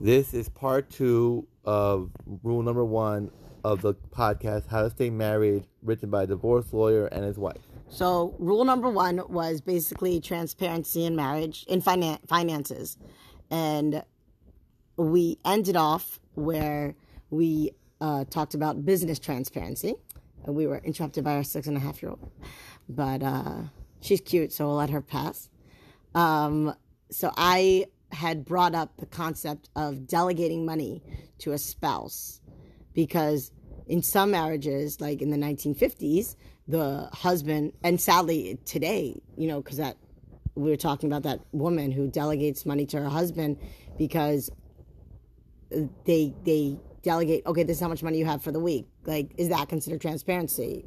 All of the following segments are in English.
This is part two of rule number one of the podcast, How to Stay Married, written by a divorce lawyer and his wife. So, rule number one was basically transparency in marriage, in finan- finances. And we ended off where we uh, talked about business transparency. And we were interrupted by our six and a half year old. But uh, she's cute, so we'll let her pass. Um, so, I had brought up the concept of delegating money to a spouse because in some marriages, like in the 1950s, the husband, and sadly today, you know, because that we were talking about that woman who delegates money to her husband because they they delegate. Okay, this is how much money you have for the week. Like, is that considered transparency?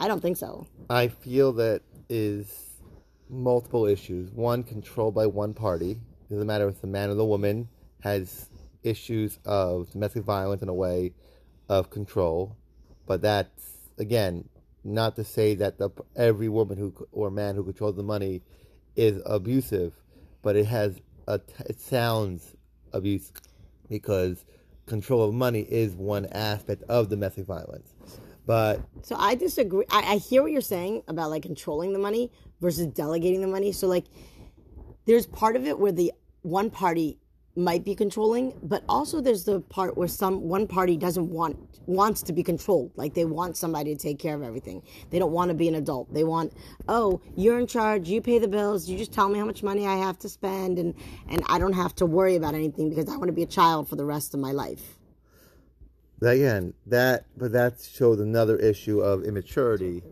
I don't think so. I feel that is multiple issues. One, controlled by one party. Doesn't matter if the man or the woman has issues of domestic violence in a way of control, but that's again not to say that the every woman who or man who controls the money is abusive, but it has a it sounds abusive because control of money is one aspect of domestic violence. But So I disagree. I, I hear what you're saying about like controlling the money versus delegating the money. So like, there's part of it where the one party might be controlling, but also there's the part where some one party doesn't want wants to be controlled. Like they want somebody to take care of everything. They don't want to be an adult. They want, oh, you're in charge. You pay the bills. You just tell me how much money I have to spend, and and I don't have to worry about anything because I want to be a child for the rest of my life. again, that but that shows another issue of immaturity,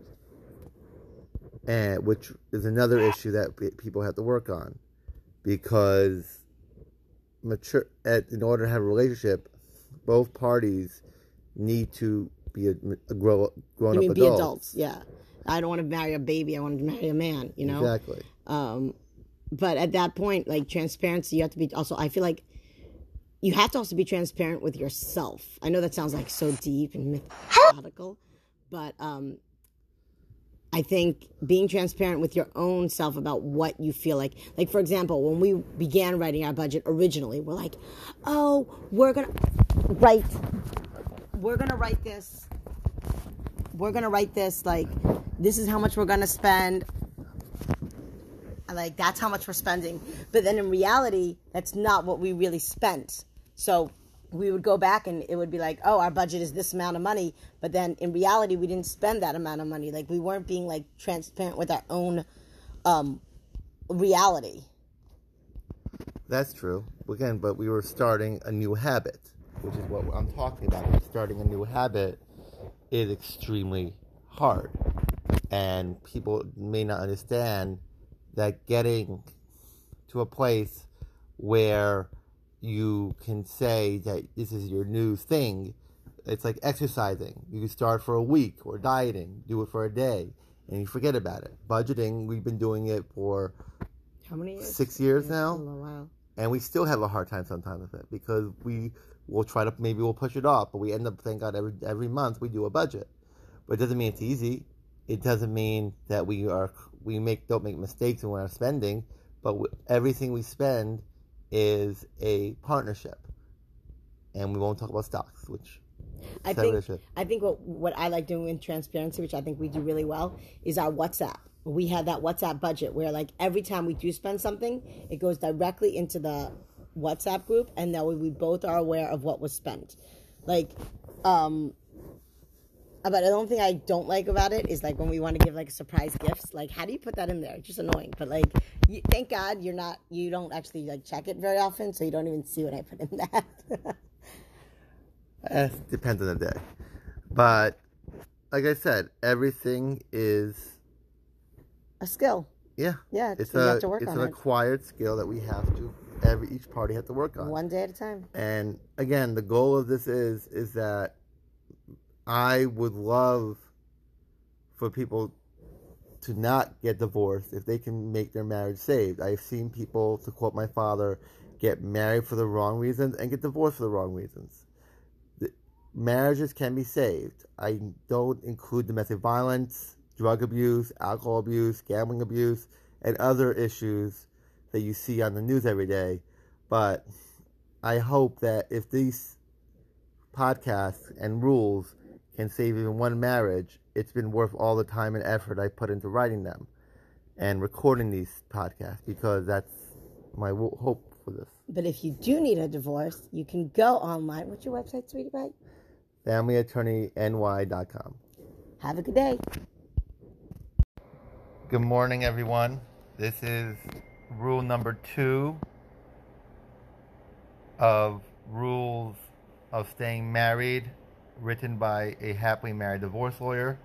and which is another issue that people have to work on, because mature at, in order to have a relationship, both parties need to be a, a grow grown I up mean, be adults. adults. Yeah. I don't want to marry a baby. I want to marry a man. You know. Exactly. Um, but at that point, like transparency, you have to be also. I feel like you have to also be transparent with yourself. I know that sounds like so deep and mythological, but um, I think being transparent with your own self about what you feel like. Like for example, when we began writing our budget originally, we're like, "Oh, we're gonna write, we're gonna write this, we're gonna write this. Like, this is how much we're gonna spend." like that's how much we're spending but then in reality that's not what we really spent so we would go back and it would be like oh our budget is this amount of money but then in reality we didn't spend that amount of money like we weren't being like transparent with our own um reality That's true. Again, but we were starting a new habit, which is what I'm talking about. Starting a new habit is extremely hard. And people may not understand that getting to a place where you can say that this is your new thing, it's like exercising. You can start for a week or dieting, do it for a day, and you forget about it. Budgeting, we've been doing it for how many years six years now a while and we still have a hard time sometimes with it because we will try to maybe we'll push it off, but we end up thank God every every month we do a budget. But it doesn't mean it's easy. It doesn't mean that we are we make don't make mistakes when we're spending, but everything we spend is a partnership, and we won't talk about stocks, which I think. I think what what I like doing in transparency, which I think we do really well, is our WhatsApp. We have that WhatsApp budget where like every time we do spend something, it goes directly into the WhatsApp group, and that way we both are aware of what was spent. Like, um, but the only thing I don't like about it is like when we want to give like surprise gifts. Like, how do you put that in there? It's just annoying. But like, you, thank God you're not you don't actually like check it very often, so you don't even see what I put in that. Eh, depends on the day. But like I said, everything is a skill. yeah. Yeah, It's we a have to work it's an it. acquired skill that we have to every each party have to work on. One day at a time. And again, the goal of this is is that I would love for people to not get divorced if they can make their marriage saved. I've seen people, to quote my father, get married for the wrong reasons and get divorced for the wrong reasons. The, marriages can be saved. I don't include domestic violence, drug abuse, alcohol abuse, gambling abuse, and other issues that you see on the news every day. But I hope that if these podcasts and rules can save even one marriage, it's been worth all the time and effort I put into writing them and recording these podcasts because that's my wo- hope for this. But if you do need a divorce, you can go online. What's your website, sweetie pie? FamilyAttorneyNY.com. Have a good day. Good morning, everyone. This is rule number two of rules of staying married, written by a happily married divorce lawyer.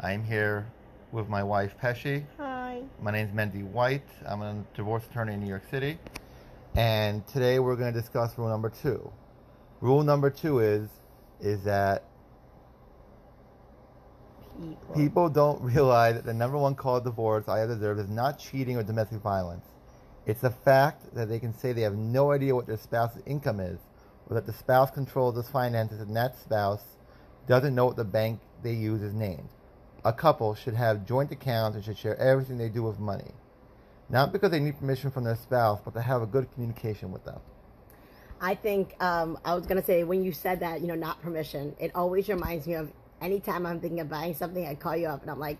I'm here with my wife, Pesci. Hi. My name's Mendy White. I'm a divorce attorney in New York City. And today we're going to discuss rule number two. Rule number two is is that People. people don't realize that the number one cause of divorce I deserve is not cheating or domestic violence. It's the fact that they can say they have no idea what their spouse's income is, or that the spouse controls his finances and that spouse doesn't know what the bank they use is named. A couple should have joint accounts and should share everything they do with money. Not because they need permission from their spouse, but to have a good communication with them. I think um, I was gonna say when you said that, you know, not permission. It always reminds me of anytime I'm thinking of buying something, I call you up and I'm like,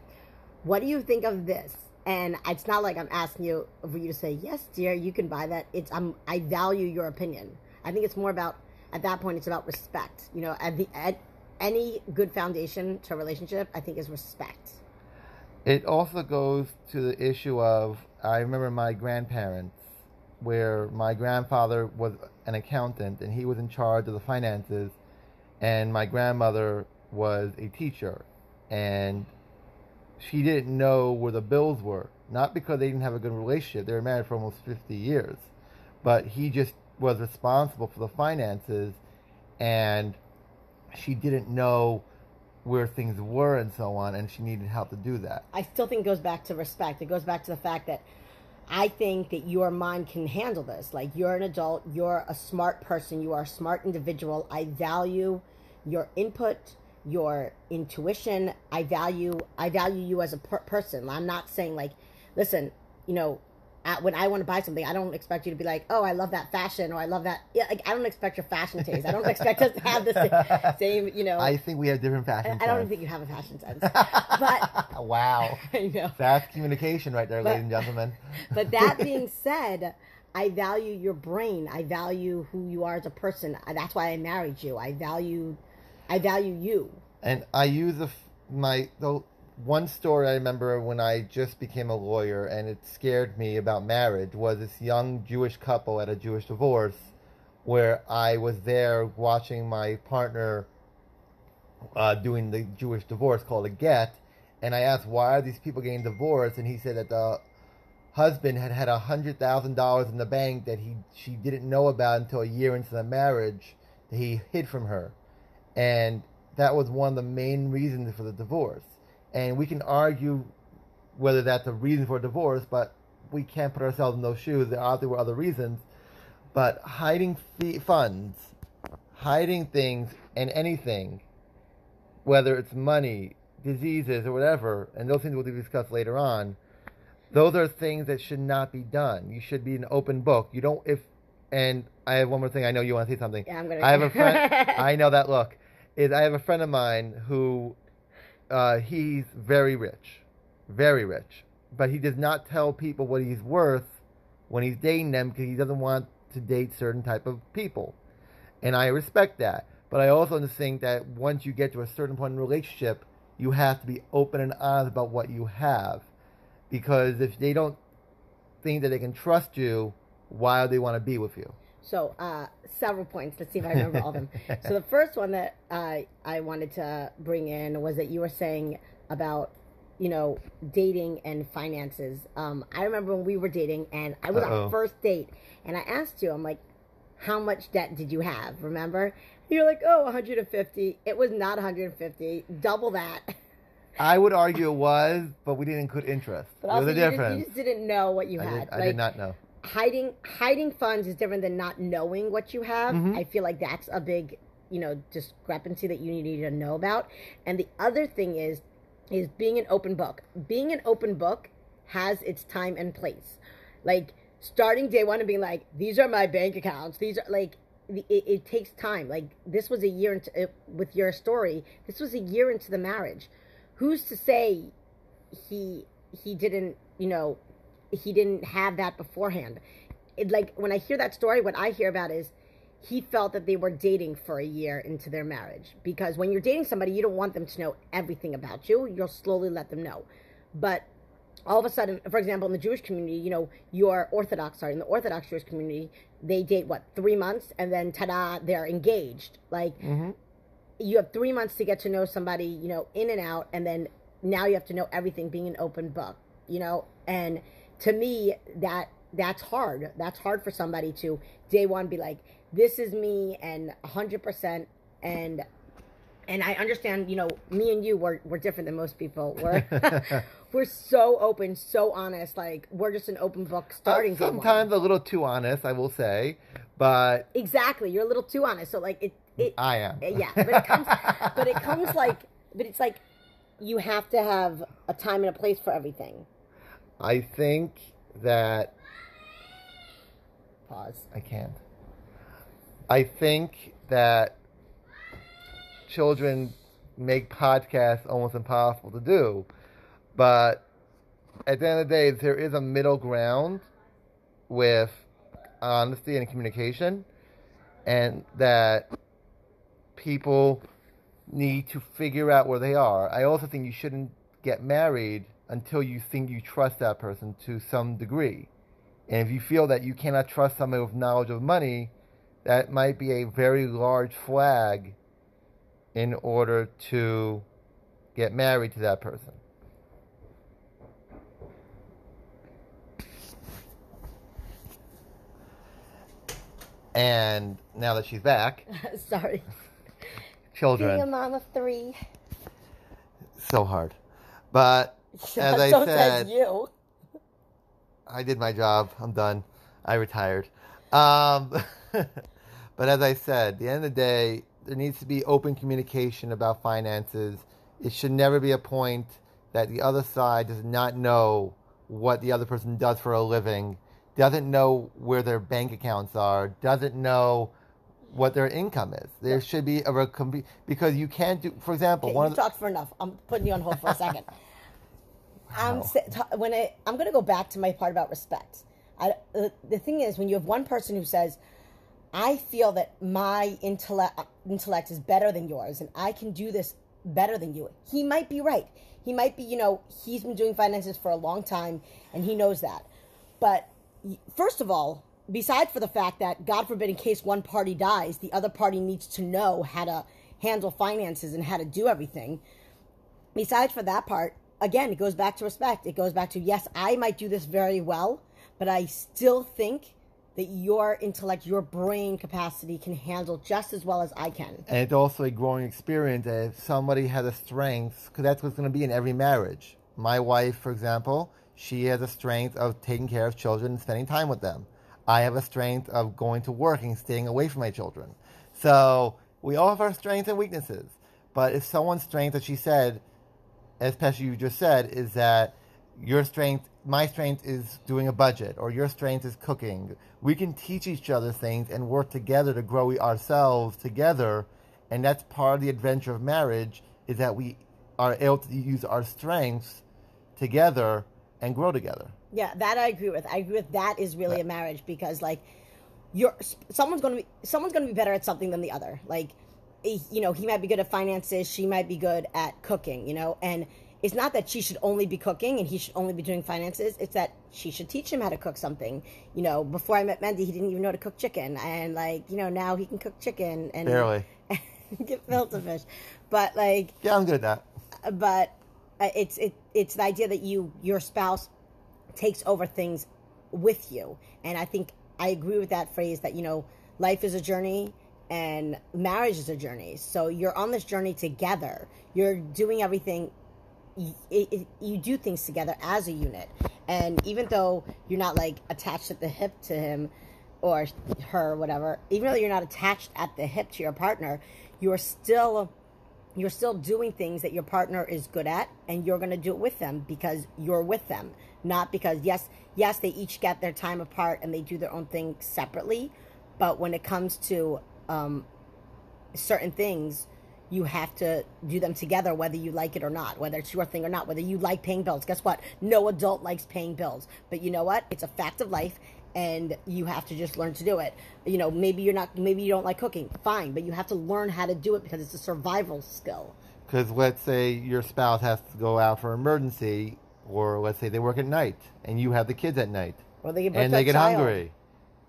"What do you think of this?" And it's not like I'm asking you for you to say, "Yes, dear, you can buy that." It's I'm I value your opinion. I think it's more about at that point it's about respect. You know, at the at any good foundation to a relationship, I think is respect. It also goes to the issue of I remember my grandparents, where my grandfather was an accountant and he was in charge of the finances, and my grandmother was a teacher, and she didn't know where the bills were. Not because they didn't have a good relationship; they were married for almost fifty years, but he just was responsible for the finances, and she didn't know where things were and so on, and she needed help to do that. I still think it goes back to respect. It goes back to the fact that I think that your mind can handle this. Like you're an adult, you're a smart person, you are a smart individual. I value your input, your intuition. I value I value you as a per- person. I'm not saying like, listen, you know, at, when I want to buy something, I don't expect you to be like, oh, I love that fashion or I love that. Yeah, like I don't expect your fashion taste. I don't expect us to have the same, same you know. I think we have different fashion. I don't sense. think you have a fashion sense, but wow, I know. that's communication right there, But- ladies and gentlemen. But that being said, I value your brain. I value who you are as a person. That's why I married you. I value, I value you. and I use the, my the one story I remember when I just became a lawyer, and it scared me about marriage. Was this young Jewish couple at a Jewish divorce, where I was there watching my partner uh, doing the Jewish divorce called a get, and I asked why are these people getting divorced, and he said that the husband had had a hundred thousand dollars in the bank that he she didn't know about until a year into the marriage that he hid from her, and that was one of the main reasons for the divorce. And we can argue whether that's a reason for a divorce, but we can't put ourselves in those shoes. There obviously were other reasons, but hiding fee- funds, hiding things, and anything, whether it's money, diseases, or whatever, and those things will be discussed later on. Those are things that should not be done. You should be an open book. You don't if. And I have one more thing. I know you want to say something. Yeah, I'm gonna. I have a friend. I know that look. Is I have a friend of mine who, uh, he's very rich, very rich, but he does not tell people what he's worth when he's dating them because he doesn't want to date certain type of people, and I respect that. But I also think that once you get to a certain point in a relationship, you have to be open and honest about what you have, because if they don't think that they can trust you, why do they want to be with you? So, uh, several points. Let's see if I remember all of them. So, the first one that I I wanted to bring in was that you were saying about you know dating and finances. Um, I remember when we were dating, and I was Uh-oh. on first date, and I asked you, I'm like, how much debt did you have? Remember? You're like, oh, 150. It was not 150. Double that. I would argue it was, but we didn't include interest. But also, a you, did, difference. you just didn't know what you I, had. did, I like, did not know. Hiding hiding funds is different than not knowing what you have. Mhm. I feel like that's a big, you know, discrepancy that you need to know about. And the other thing is is being an open book. Being an open book has its time and place. Like starting day one and being like, these are my bank accounts. These are like it, it takes time. Like this was a year into it, with your story. This was a year into the marriage. Who's to say he he didn't you know he didn't have that beforehand? It, like when I hear that story, what I hear about is he felt that they were dating for a year into their marriage because when you're dating somebody, you don't want them to know everything about you. You'll slowly let them know, but all of a sudden, for example, in the Jewish community, you know, you're Orthodox, sorry, in the Orthodox Jewish community, they date what three months, and then ta-da, they're engaged. Like Mm-hmm. you have three months to get to know somebody, you know, in and out, and then now you have to know everything, being an open book, you know. And to me, that that's hard. That's hard for somebody to day one be like, this is me, and hundred percent, and and I understand, you know, me and you were we're different than most people. We're we're so open, so honest. Like we're just an open book uh, starting. day one. Sometimes a little too honest, I will say, but exactly. You're a little too honest. So like it it I am. yeah, but it comes but it comes like but it's like you have to have a time and a place for everything. I think that Pause. I can't. I think that children make podcasts almost impossible to do. But at the end of the day, there is a middle ground with honesty and communication, and that people need to figure out where they are. I also think you shouldn't get married until you think you trust that person to some degree. And if you feel that you cannot trust somebody with knowledge of money, that might be a very large flag in order to get married to that person. And now that she's back, Sorry. children, Being a mom of three. so hard. But as I so said, you. I did my job. I'm done. I retired. Um, but as I said, at the end of the day, there needs to be open communication about finances. It should never be a point that the other side does not know what the other person does for a living, doesn't know where their bank accounts are, doesn't know what their income is. There should be a because you can't do. For example, Okay, one you of the, talked for enough. I'm putting you on hold for a second. I'm Wow. sa- ta- when I I'm going to go back to my part about respect. I, the thing is, when you have one person who says, "I feel that my intellect intellect is better than yours, and I can do this better than you," he might be right. He might be, you know, he's been doing finances for a long time, and he knows that. But first of all, besides for the fact that God forbid, in case one party dies, the other party needs to know how to handle finances and how to do everything besides for that part, again, it goes back to respect. It goes back to yes, I might do this very well, but I still think that your intellect, your brain capacity can handle just as well as I can. And it's also a growing experience that if somebody has a strength, because that's what's going to be in every marriage. My wife, for example, she has a strength of taking care of children and spending time with them. I have a strength of going to work and staying away from my children. So we all have our strengths and weaknesses. But if someone's strength, as she said, especially you just said, is that your strength, my strength is doing a budget, or your strength is cooking. We can teach each other things and work together to grow ourselves together, and that's part of the adventure of marriage. Is that we are able to use our strengths together and grow together. Yeah, that I agree with. I agree with that is really a marriage because like you're someone's going to be someone's going to be better at something than the other. Like you know, he might be good at finances, she might be good at cooking, you know, and it's not that she should only be cooking and he should only be doing finances. It's that she should teach him how to cook something. You know, before I met Mendy, he didn't even know how to cook chicken, and like you know now he can cook chicken and Barely. gefilte fish. But like Yeah, I'm good at that. but uh, it's it it's the idea that you your spouse takes over things with you and i think i agree with that phrase that you know life is a journey and marriage is a journey. So you're on this journey together. You're doing everything. Y- it, it, you do things together as a unit. And even though you're not like attached at the hip to him or her whatever even though you're not attached at the hip to your partner you're still you're still doing things that your partner is good at and you're going to do it with them because you're with them. Not because yes yes they each get their time apart and they do their own thing separately But when it comes to um, certain things, you have to do them together, whether you like it or not, whether it's your thing or not, whether you like paying bills. Guess what? No adult likes paying bills. But you know what? It's a fact of life and you have to just learn to do it. You know, maybe you're not, maybe you don't like cooking, fine, but you have to learn how to do it because it's a survival skill. Because let's say your spouse has to go out for emergency, or let's say they work at night and you have the kids at night, Or they birth and they get child. hungry,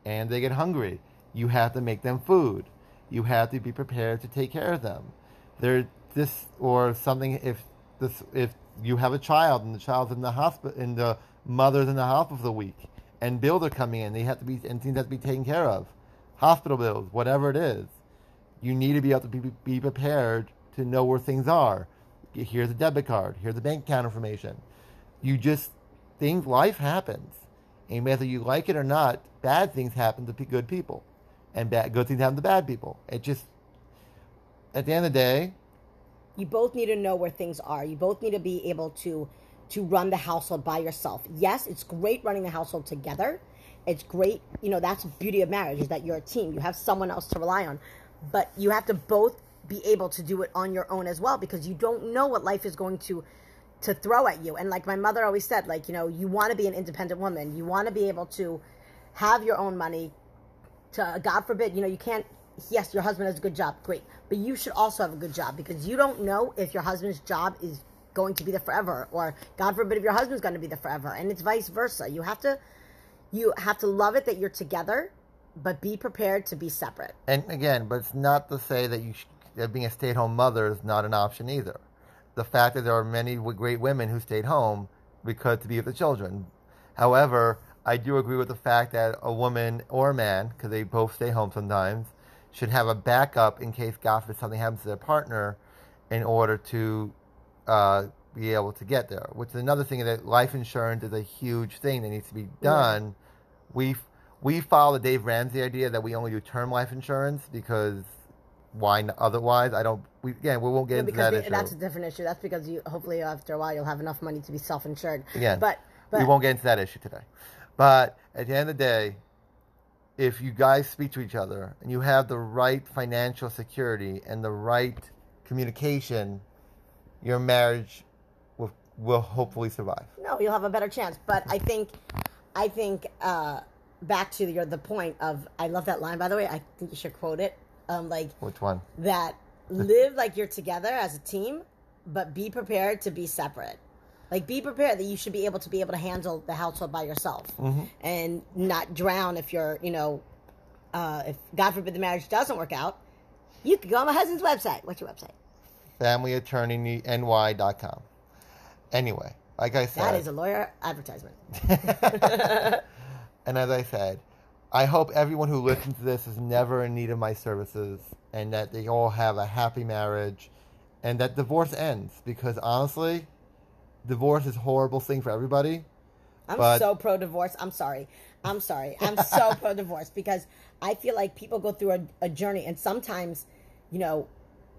and they get hungry. You have to make them food. You have to be prepared to take care of them. There, this or something. If this, if you have a child and the child's in the hospital, and the mother's in the hospital for the week, and bills are coming in, they have to be and things have to be taken care of, hospital bills, whatever it is. You need to be able to be, be prepared to know where things are. Here's a debit card. Here's a bank account information. You just things. Life happens, and whether you like it or not, bad things happen to good people, and bad good things happen to bad people. It just at the end of the day, you both need to know where things are. You both need to be able to to run the household by yourself. Yes, it's great running the household together. It's great, you know, that's the beauty of marriage is that you're a team. You have someone else to rely on. But you have to both be able to do it on your own as well because you don't know what life is going to to throw at you. And like my mother always said, like, you know, you want to be an independent woman. You want to be able to have your own money, to God forbid, you know, you can't. Yes, your husband has a good job, great, but you should also have a good job because you don't know if your husband's job is going to be there forever, or God forbid, if your husband's going to be there forever, and it's vice versa. You have to, you have to love it that you're together, but be prepared to be separate. and again, but it's not to say that you that being a stay-at-home mother is not an option either. The fact that there are many great women who stayed home because to be with the children. However, I do agree with the fact that a woman or a man, because they both stay home sometimes, should have a backup in case God forbid something happens to their partner, in order to uh, be able to get there. Which is another thing that life insurance is a huge thing that needs to be done. We we follow the Dave Ramsey idea that we only do term life insurance because why otherwise? I don't. We again we won't get Yeah, into that they- issue. that's a different issue. That's because you hopefully after a while you'll have enough money to be self-insured. Again, but but we won't get into that issue today. But at the end of the day, if you guys speak to each other and you have the right financial security and the right communication, your marriage will, will hopefully survive. no, you'll have a better chance. But I think, I think uh, back to your the point of I love that line by the way. I think you should quote it. Um, like Which one? that live like you're together as a team, but be prepared to be separate. Like be prepared that you should be able to be able to handle the household by yourself and not drown if you're, you know, uh, if God forbid the marriage doesn't work out. You can go on my husband's website. What's your website? FamilyAttorneyNY.com. Anyway, like I said, That is a lawyer advertisement. And as I said, I hope everyone who listens to this is never in need of my services and that they all have a happy marriage and that divorce ends because honestly, divorce is a horrible thing for everybody. I'm But- so pro divorce. I'm sorry. I'm sorry. I'm so pro divorce because I feel like people go through a, a journey and sometimes, you know,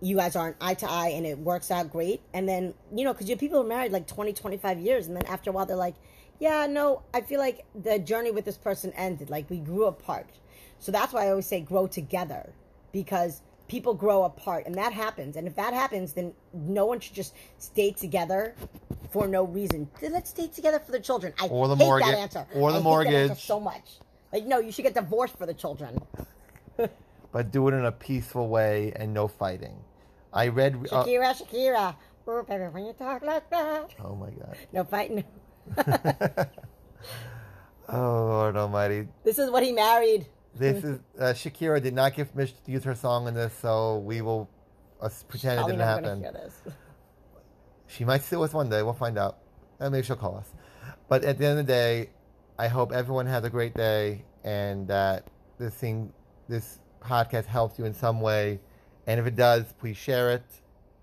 you guys aren't eye to eye and it works out great. And then, you know, because you people are married like 20, 25 years. And then after a while, they're like, yeah, no, I feel like the journey with this person ended. Like we grew apart. So that's why I always say grow together because people grow apart and that happens. And if that happens, then no one should just stay together for no reason. Let's stay together for the children. I Or the hate mortgage- that answer. or the I hate that answer mortgage. so much. Like no, you should get divorced for the children. But do it in a peaceful way and no fighting. I read. Uh, Shakira, Shakira. Oh, baby, when you talk like that, oh my God. no fighting. Oh Lord Almighty. This is what he married. This is uh, Shakira did not give permission to use her song in this, so we will uh, pretend it didn't happen. She might sue with one day. We'll find out. And maybe she'll call us. But at the end of the day, I hope everyone has a great day and that this thing, this podcast helps you in some way. And if it does, please share it.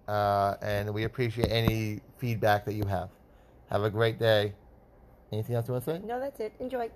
Uh, and we appreciate any feedback that you have. Have a great day. Anything else you want to say? No, that's it. Enjoy.